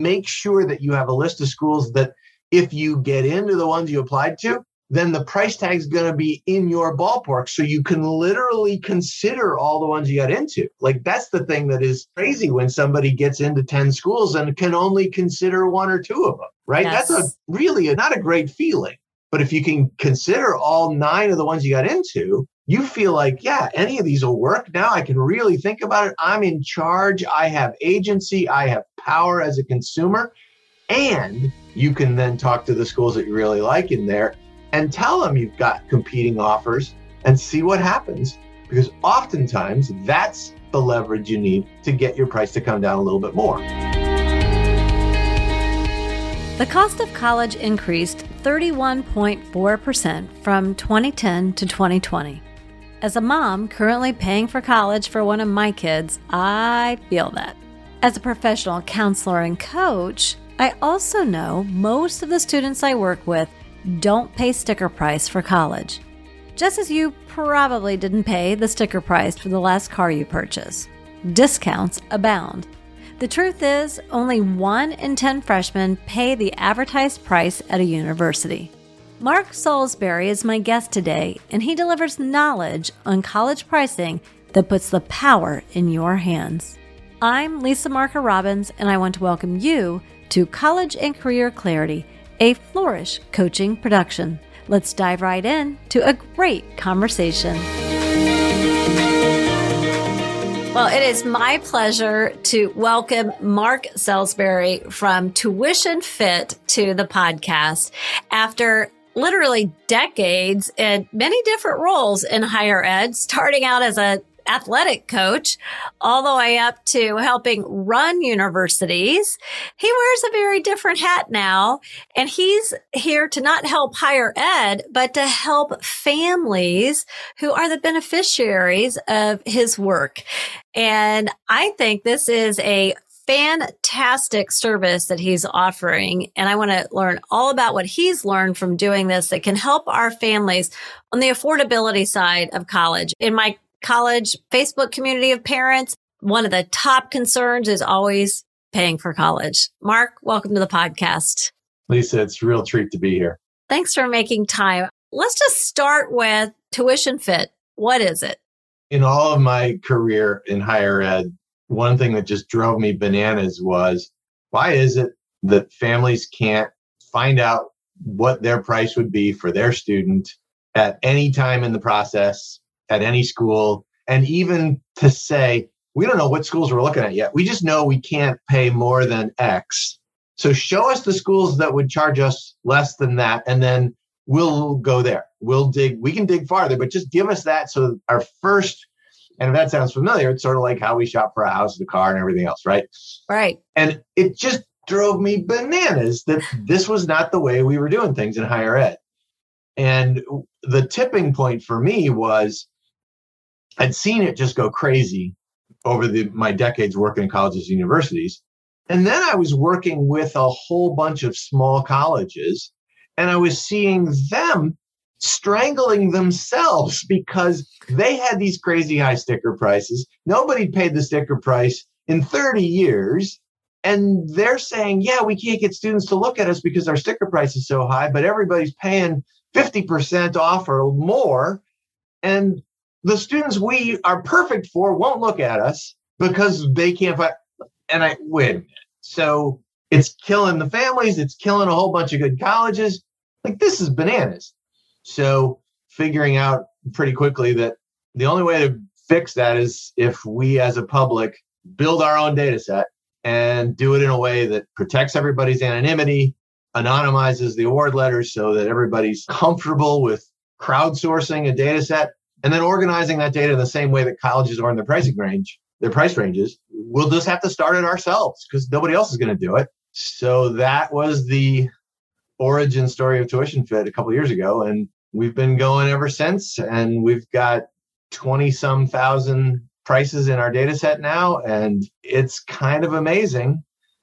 make sure that you have a list of schools that if you get into the ones you applied to, then the price tag is going to be in your ballpark. So you can literally consider all the ones you got into. Like that's the thing that is crazy when somebody gets into 10 schools and can only consider one or two of them, right? Yes. That's a really a, not a great feeling. But if you can consider all nine of the ones you got into, you feel like, yeah, any of these will work. Now I can really think about it. I'm in charge. I have agency. I have power as a consumer. And you can then talk to the schools that you really like in there and tell them you've got competing offers and see what happens. Because oftentimes that's the leverage you need to get your price to come down a little bit more. The cost of college increased 31.4% from 2010 to 2020. As a mom currently paying for college for one of my kids, I feel that. As a professional counselor and coach, I also know most of the students I work with don't pay sticker price for college. Just as you probably didn't pay the sticker price for the last car you purchased. Discounts abound. The truth is, only 1 in 10 freshmen pay the advertised price at a university. Mark Salisbury is my guest today, and he delivers knowledge on college pricing that puts the power in your hands. I'm Lisa Marker Robbins, and I want to welcome you to College and Career Clarity a Flourish coaching production. Let's dive right in to a great conversation. Well, it is my pleasure to welcome Mark Salisbury from TuitionFit to the podcast. After literally decades in many different roles in higher ed, starting out as a athletic coach all the way up to helping run universities. He wears a very different hat now and he's here to not help higher ed, but to help families who are the beneficiaries of his work. And I think this is a fantastic service that he's offering. And I want to learn all about what he's learned from doing this that can help our families on the affordability side of college. In my college Facebook community of parents, one of the top concerns is always paying for college. Mark, welcome to the podcast. Lisa, it's a real treat to be here. Thanks for making time. Let's just start with TuitionFit. What is it? In all of my career in higher ed, one thing that just drove me bananas was why is it that families can't find out what their price would be for their student at any time in the process at any school. And even to say, we don't know what schools we're looking at yet. We just know we can't pay more than X. So show us the schools that would charge us less than that. And then we'll go there. We'll dig, we can dig farther, but just give us that. So our first, and if that sounds familiar, it's sort of like how we shop for a house, the car, and everything else, right? Right. And it just drove me bananas that this was not the way we were doing things in higher ed. And the tipping point for me was I'd seen it just go crazy over the, my decades working in colleges and universities. And then I was working with a whole bunch of small colleges and I was seeing them strangling themselves because they had these crazy high sticker prices. Nobody paid the sticker price in 30 years. And they're saying, yeah, we can't get students to look at us because our sticker price is so high, but everybody's paying 50% off or more. And the students we are perfect for won't look at us because they can't find. And I wait a minute. So it's killing the families. It's killing a whole bunch of good colleges. Like this is bananas. So figuring out pretty quickly that the only way to fix that is if we as a public build our own data set and do it in a way that protects everybody's anonymity, anonymizes the award letters so that everybody's comfortable with crowdsourcing a data set and then organizing that data in the same way that colleges are in their pricing range, their price ranges, we'll just have to start it ourselves because nobody else is going to do it. So that was the origin story of TuitionFit a couple years ago. And we've been going ever since. And we've got 20 some thousand prices in our data set now. And it's kind of amazing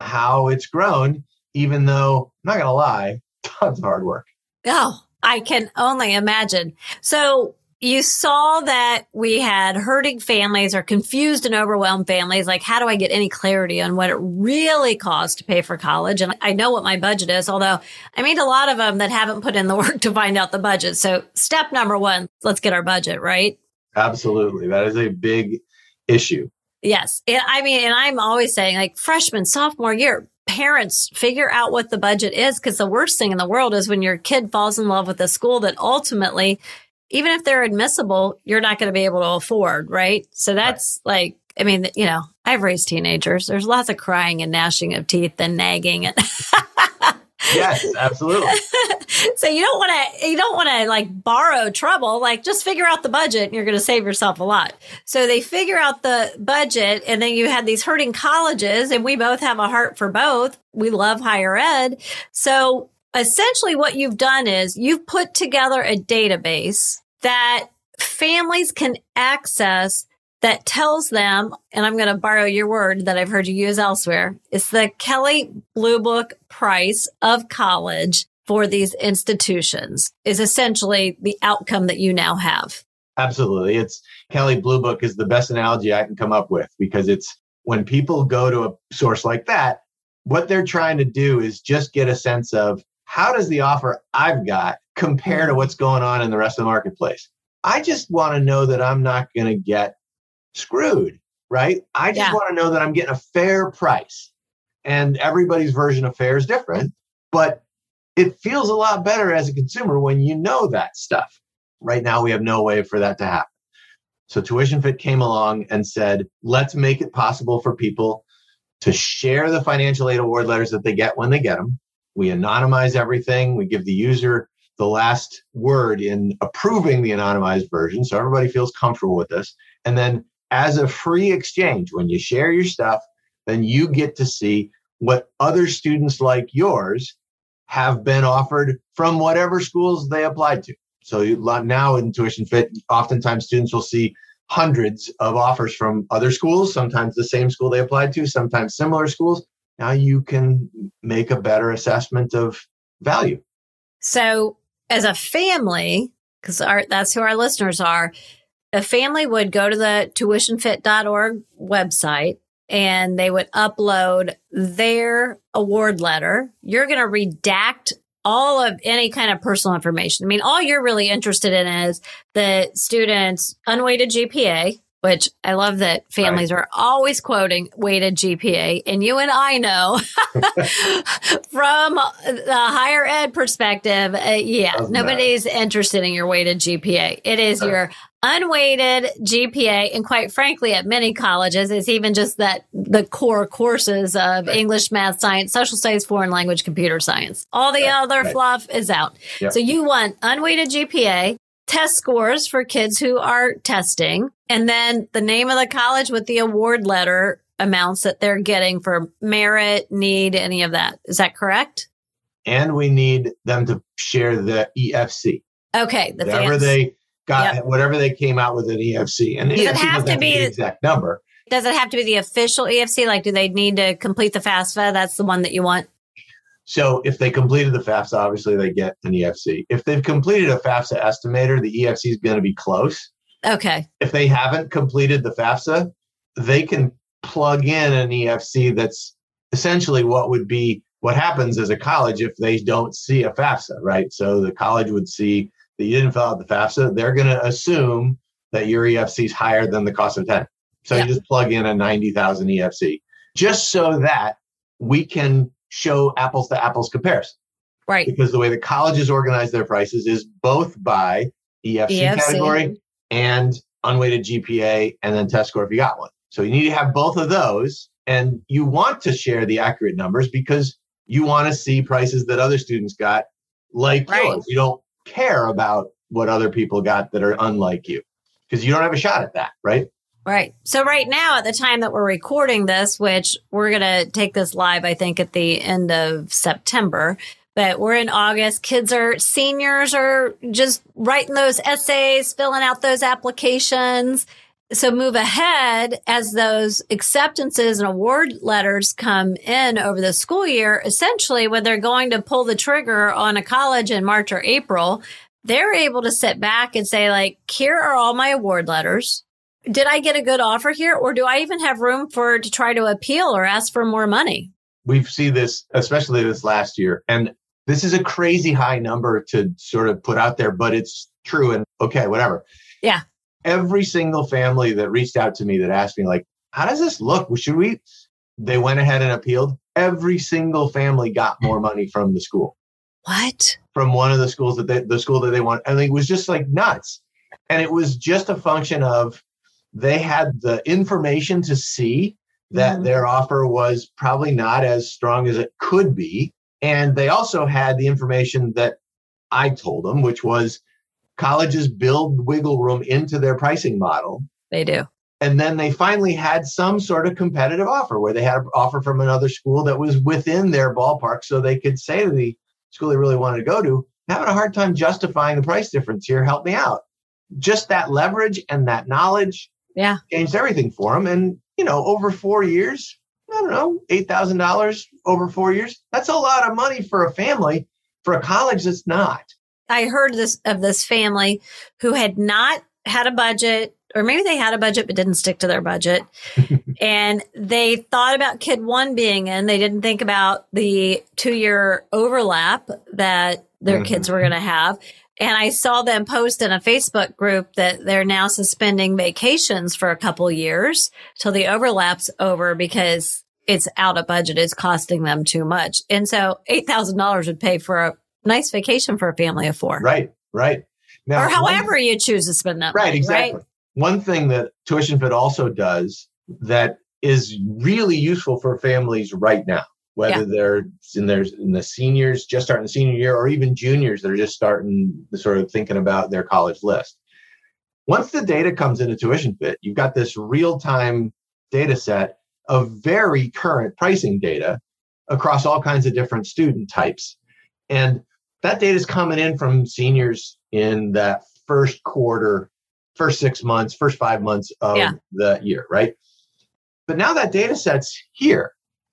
how it's grown, even though I'm not going to lie, tons of hard work. Oh, I can only imagine. So you saw that we had hurting families or confused and overwhelmed families. Like, how do I get any clarity on what it really costs to pay for college? And I know what my budget is, although I meet a lot of them that haven't put in the work to find out the budget. So step number one, let's get our budget, right? Absolutely. That is a big issue. Yes. I mean, and I'm always saying like freshman, sophomore year, parents figure out what the budget is because the worst thing in the world is when your kid falls in love with a school that ultimately even if they're admissible, you're not going to be able to afford, right? So that's right. like, I mean, you know, I've raised teenagers. There's lots of crying and gnashing of teeth and nagging. And yes, absolutely. so you don't want to, you don't want to like borrow trouble. Like just figure out the budget and you're going to save yourself a lot. So they figure out the budget and then you had these hurting colleges and we both have a heart for both. We love higher ed. So essentially what you've done is you've put together a database that families can access that tells them, and I'm going to borrow your word that I've heard you use elsewhere. It's the Kelley Blue Book price of college for these institutions is essentially the outcome that you now have. Absolutely. It's Kelley Blue Book is the best analogy I can come up with because it's when people go to a source like that, what they're trying to do is just get a sense of how does the offer I've got compare to mm-hmm. what's going on in the rest of the marketplace? I just want to know that I'm not going to get screwed, right? I just yeah. want to know that I'm getting a fair price. And everybody's version of fair is different, but it feels a lot better as a consumer when you know that stuff. Right now, we have no way for that to happen. So TuitionFit came along and said, let's make it possible for people to share the financial aid award letters that they get when they get them. We anonymize everything. We give the user the last word in approving the anonymized version. So everybody feels comfortable with this. And then as a free exchange, when you share your stuff, then you get to see what other students like yours have been offered from whatever schools they applied to. So now in TuitionFit, oftentimes students will see hundreds of offers from other schools, sometimes the same school they applied to, sometimes similar schools now you can make a better assessment of value. So, as a family, because that's who our listeners are, a family would go to the tuitionfit.org website and they would upload their award letter. You're going to redact all of any kind of personal information. I mean, all you're really interested in is the student's unweighted GPA, which I love that families right. are always quoting weighted GPA. And you and I know from the higher ed perspective, uh, yeah, Doesn't nobody's matter. interested in your weighted GPA. It is your unweighted GPA. And quite frankly, at many colleges, it's even just that the core courses of right. English, math, science, social studies, foreign language, computer science. All the other fluff is out. Yep. So you want unweighted GPA, test scores for kids who are testing, and then the name of the college with the award letter amounts that they're getting for merit, need, any of that. Is that correct? And we need them to share the EFC. Okay. The whatever fans. they got, yep. whatever they came out with an EFC. And does EFC it have to be the exact number? Does it have to be the official EFC? Like, do they need to complete the FAFSA? That's the one that you want? So if they completed the FAFSA, obviously they get an EFC. If they've completed a FAFSA estimator, the EFC is going to be close. Okay. If they haven't completed the FAFSA, they can plug in an EFC that's essentially what would be what happens as a college if they don't see a FAFSA, right? So the college would see that you didn't fill out the FAFSA. They're going to assume that your EFC is higher than the cost of 10. So yeah. you just plug in a 90,000 EFC just so that we can show apples to apples comparison. Right. Because the way the colleges organize their prices is both by EFC, EFC. category and unweighted GPA and then test score if you got one. So you need to have both of those and you want to share the accurate numbers because you want to see prices that other students got like right. yours. You don't care about what other people got that are unlike you because you don't have a shot at that, right? Right. So right now, at the time that we're recording this, which we're going to take this live, I think at the end of September, but we're in August. Kids are seniors are just writing those essays, filling out those applications. So move ahead as those acceptances and award letters come in over the school year. Essentially, when they're going to pull the trigger on a college in March or April, they're able to sit back and say, like, here are all my award letters. Did I get a good offer here? Or do I even have room for to try to appeal or ask for more money? We've seen this, especially this last year. And this is a crazy high number to sort of put out there, but it's true. And okay, whatever. Yeah. Every single family that reached out to me that asked me, like, how does this look? Should we? They went ahead and appealed. Every single family got more money from the school. What? From one of the schools that they, the school that they want. I think it was just like nuts. And it was just a function of they had the information to see that mm-hmm. their offer was probably not as strong as it could be. And they also had the information that I told them, which was colleges build wiggle room into their pricing model. They do. And then they finally had some sort of competitive offer where they had an offer from another school that was within their ballpark. So they could say to the school they really wanted to go to, having a hard time justifying the price difference here, help me out. Just that leverage and that knowledge yeah. changed everything for them. And, you know, over four years, I don't know, $8,000 over four years. That's a lot of money for a family. For a college, it's not. I heard this of this family who had not had a budget, or maybe they had a budget but didn't stick to their budget. and they thought about kid one being in. They didn't think about the two year overlap that their mm-hmm. kids were going to have. And I saw them post in a Facebook group that they're now suspending vacations for a couple years till the overlap's over because it's out of budget. It's costing them too much. And so $8,000 would pay for a nice vacation for a family of four. Right, right. Now, or however one, you choose to spend that right, money, exactly. Right? One thing that TuitionFit also does that is really useful for families right now whether yeah. they're in their in the seniors just starting the senior year or even juniors that are just starting sort of thinking about their college list once the data comes into TuitionFit you've got this real-time data set of very current pricing data across all kinds of different student types and that data is coming in from seniors in that first quarter first six months first five months of yeah. the year right but now that data set's here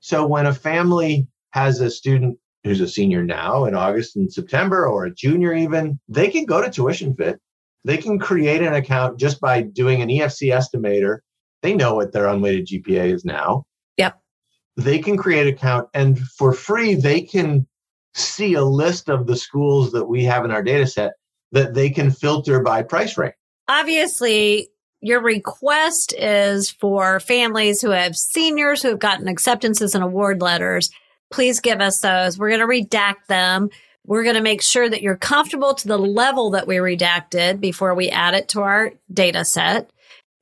so when a family has a student who's a senior now in August and September or a junior even, they can go to TuitionFit. They can create an account just by doing an EFC estimator. They know what their unweighted GPA is now. Yep. They can create an account and for free they can see a list of the schools that we have in our data set that they can filter by price range. Obviously, your request is for families who have seniors who have gotten acceptances and award letters. Please give us those. We're going to redact them. We're going to make sure that you're comfortable to the level that we redacted before we add it to our data set.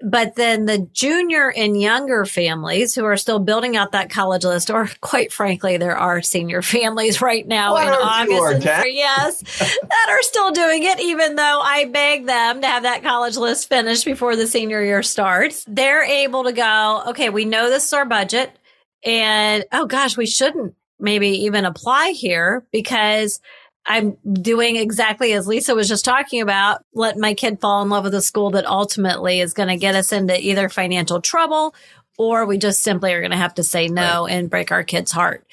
But then the junior and younger families who are still building out that college list, or quite frankly, there are senior families right now in August, and, yes, that are still doing it, even though I beg them to have that college list finished before the senior year starts. They're able to go, okay, we know this is our budget. And oh gosh, we shouldn't maybe even apply here because I'm doing exactly as Lisa was just talking about, let my kid fall in love with a school that ultimately is going to get us into either financial trouble or we just simply are going to have to say no right. and break our kid's heart.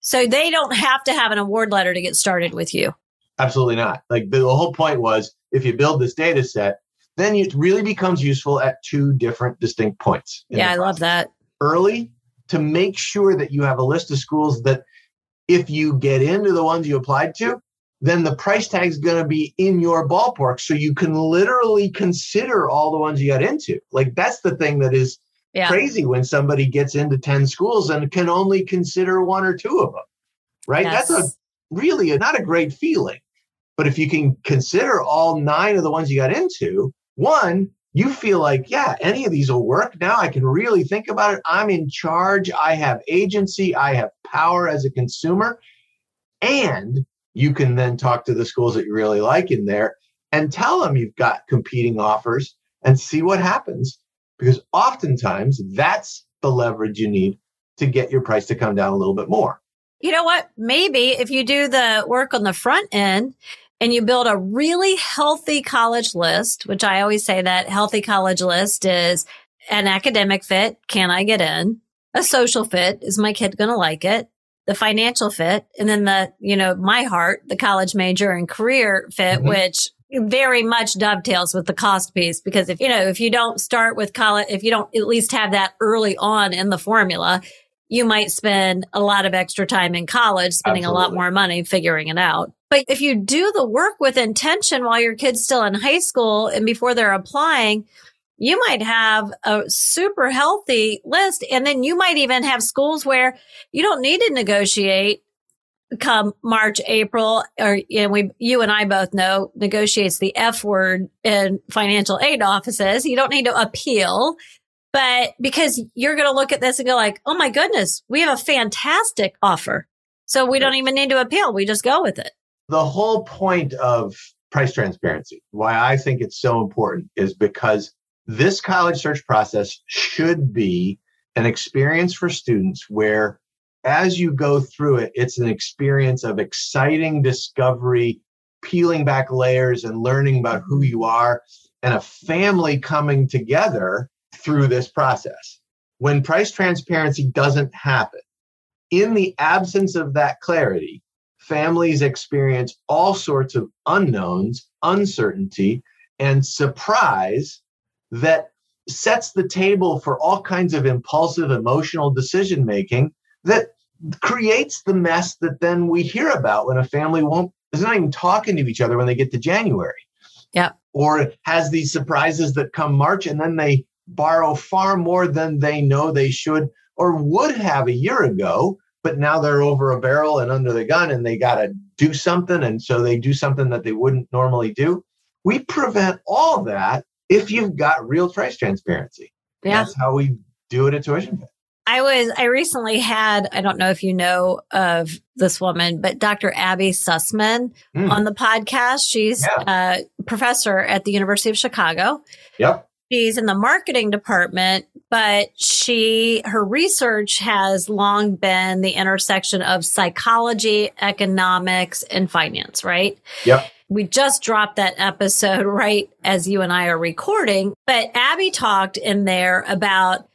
So they don't have to have an award letter to get started with you. Absolutely not. Like the whole point was if you build this data set, then it really becomes useful at two different distinct points. Yeah, I love that. Early to make sure that you have a list of schools that if you get into the ones you applied to, then the price tag is going to be in your ballpark. So you can literally consider all the ones you got into. Like that's the thing that is yeah. crazy when somebody gets into 10 schools and can only consider one or two of them. Right? Yes. That's a really a, not a great feeling. But if you can consider all nine of the ones you got into, one, you feel like, yeah, any of these will work. Now I can really think about it. I'm in charge. I have agency. I have power as a consumer. And you can then talk to the schools that you really like in there and tell them you've got competing offers and see what happens. Because oftentimes that's the leverage you need to get your price to come down a little bit more. You know what? Maybe if you do the work on the front end and you build a really healthy college list, which I always say that healthy college list is an academic fit. Can I get in? A social fit. Is my kid going to like it? The financial fit and then the, you know, my heart, the college major and career fit, mm-hmm. which very much dovetails with the cost piece because if, you know, if you don't start with college, if you don't at least have that early on in the formula, you might spend a lot of extra time in college, spending Absolutely. a lot more money figuring it out. But if you do the work with intention while your kid's still in high school and before they're applying, you might have a super healthy list. And then you might even have schools where you don't need to negotiate come March, April, or you know, we, you and I both know negotiates the F word in financial aid offices. You don't need to appeal, but because you're going to look at this and go like, Oh my goodness, we have a fantastic offer. So we don't even need to appeal. We just go with it. The whole point of price transparency, why I think it's so important is because this college search process should be an experience for students where as you go through it, it's an experience of exciting discovery, peeling back layers and learning about who you are and a family coming together through this process. When price transparency doesn't happen, in the absence of that clarity, families experience all sorts of unknowns, uncertainty, and surprise that sets the table for all kinds of impulsive emotional decision making that creates the mess that then we hear about when a family won't is not even talking to each other when they get to January. Yeah. Or has these surprises that come March and then they borrow far more than they know they should or would have a year ago, but now they're over a barrel and under the gun and they got to do something. And so they do something that they wouldn't normally do. We prevent all that if you've got real price transparency. Yeah. That's how we do it at Tuition. I was, I recently had, I don't know if you know of this woman, but Dr. Abby Sussman mm. on the podcast. She's yeah. a professor at the University of Chicago. Yep. She's in the marketing department, but she, her research has long been the intersection of psychology, economics, and finance, right? Yep. We just dropped that episode right as you and I are recording, but Abby talked in there about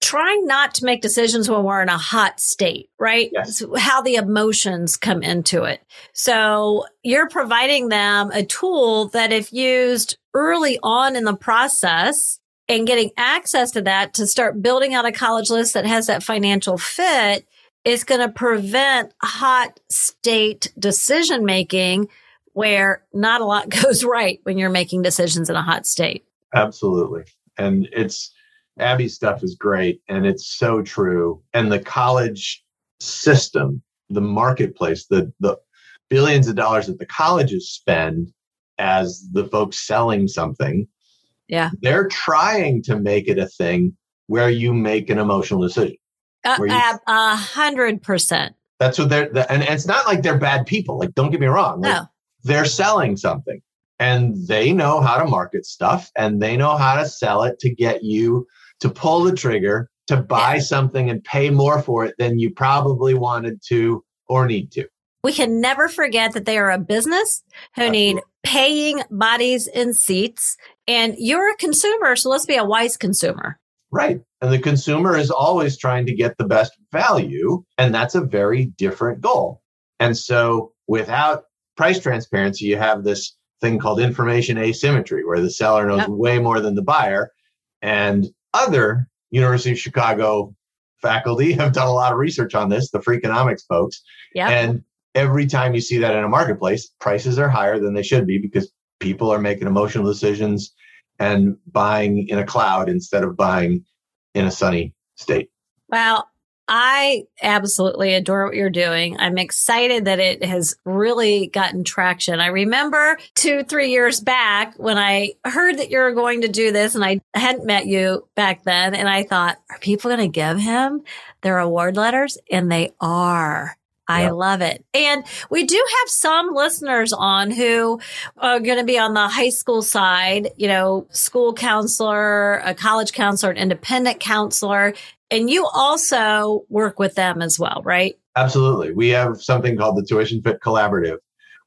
trying not to make decisions when we're in a hot state, right? Yes. How the emotions come into it. So you're providing them a tool that if used early on in the process and getting access to that to start building out a college list that has that financial fit is going to prevent hot state decision making where not a lot goes right when you're making decisions in a hot state. Absolutely. And it's Abby's stuff is great and it's so true. And the college system, the marketplace, the the billions of dollars that the colleges spend as the folks selling something. Yeah. They're trying to make it a thing where you make an emotional decision. Uh, a hundred percent. That's what they're, and it's not like they're bad people. Like, don't get me wrong. Like, no. They're selling something and they know how to market stuff and they know how to sell it to get you to pull the trigger to buy something and pay more for it than you probably wanted to or need to. We can never forget that they are a business who Absolutely. need paying bodies in seats. And you're a consumer, so let's be a wise consumer. Right. And the consumer is always trying to get the best value. And that's a very different goal. And so without price transparency, you have this thing called information asymmetry, where the seller knows yep. way more than the buyer. And other University of Chicago faculty have done a lot of research on this, the Freakonomics folks. Yeah. And every time you see that in a marketplace, prices are higher than they should be because people are making emotional decisions and buying in a cloud instead of buying in a sunny state. Well, I absolutely adore what you're doing. I'm excited that it has really gotten traction. I remember two, three years back when I heard that you were going to do this and I hadn't met you back then. And I thought, are people going to give him their award letters? And they are. I yep. love it. And we do have some listeners on who are going to be on the high school side, you know, school counselor, a college counselor, an independent counselor. And you also work with them as well, right? Absolutely. We have something called the TuitionFit Collaborative,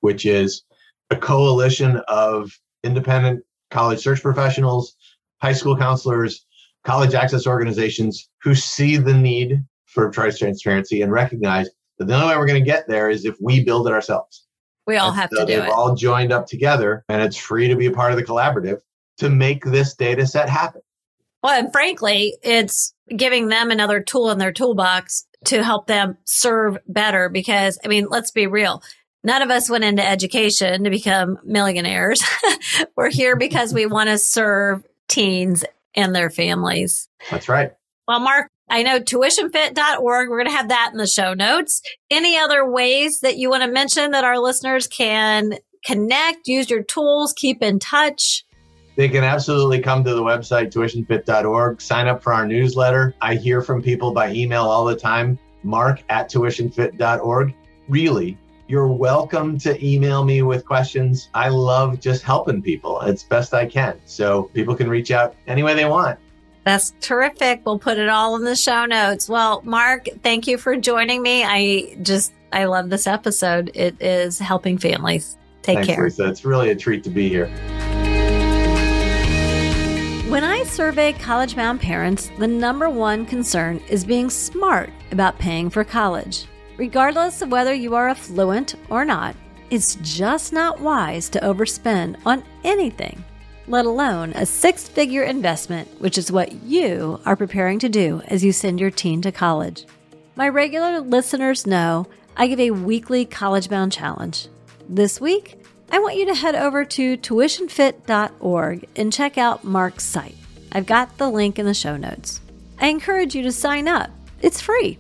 which is a coalition of independent college search professionals, high school counselors, college access organizations who see the need for price transparency and recognize that the only way we're going to get there is if we build it ourselves. We all and have so to do they've it. all joined up together, and it's free to be a part of the collaborative to make this data set happen. Well, and frankly, it's giving them another tool in their toolbox to help them serve better. Because, I mean, let's be real. None of us went into education to become millionaires. We're here because we want to serve teens and their families. That's right. Well, Mark, I know tuitionfit.org. We're going to have that in the show notes. Any other ways that you want to mention that our listeners can connect, use your tools, keep in touch? They can absolutely come to the website, tuitionfit.org, sign up for our newsletter. I hear from people by email all the time, mark at tuitionfit.org. Really, you're welcome to email me with questions. I love just helping people. It's best I can. So people can reach out any way they want. That's terrific. We'll put it all in the show notes. Well, Mark, thank you for joining me. I just, I love this episode. It is helping families. Take Thanks, care. Lisa. It's really a treat to be here. Survey college bound parents, the number one concern is being smart about paying for college. Regardless of whether you are affluent or not, it's just not wise to overspend on anything let alone a six figure investment, which is what you are preparing to do as you send your teen to college. My regular listeners know I give a weekly college bound challenge. This week, I want you to head over to tuitionfit.org and check out Mark's site. I've got the link in the show notes. I encourage you to sign up, it's free.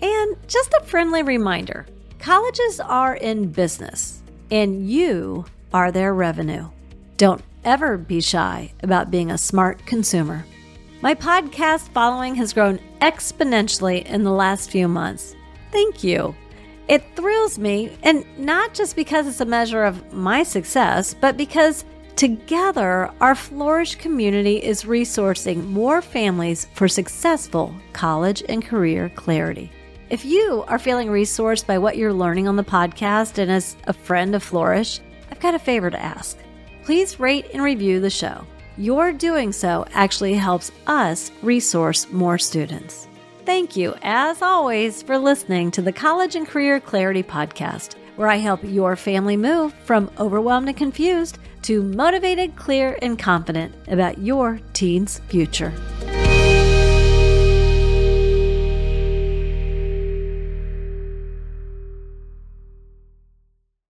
And just a friendly reminder colleges are in business, and you are their revenue. Don't ever be shy about being a smart consumer. My podcast following has grown exponentially in the last few months. Thank you. It thrills me, and not just because it's a measure of my success, but because together our Flourish community is resourcing more families for successful college and career clarity. If you are feeling resourced by what you're learning on the podcast and as a friend of Flourish, I've got a favor to ask please rate and review the show. Your doing so actually helps us resource more students. Thank you, as always, for listening to the College and Career Clarity Podcast, where I help your family move from overwhelmed and confused to motivated, clear, and confident about your teen's future.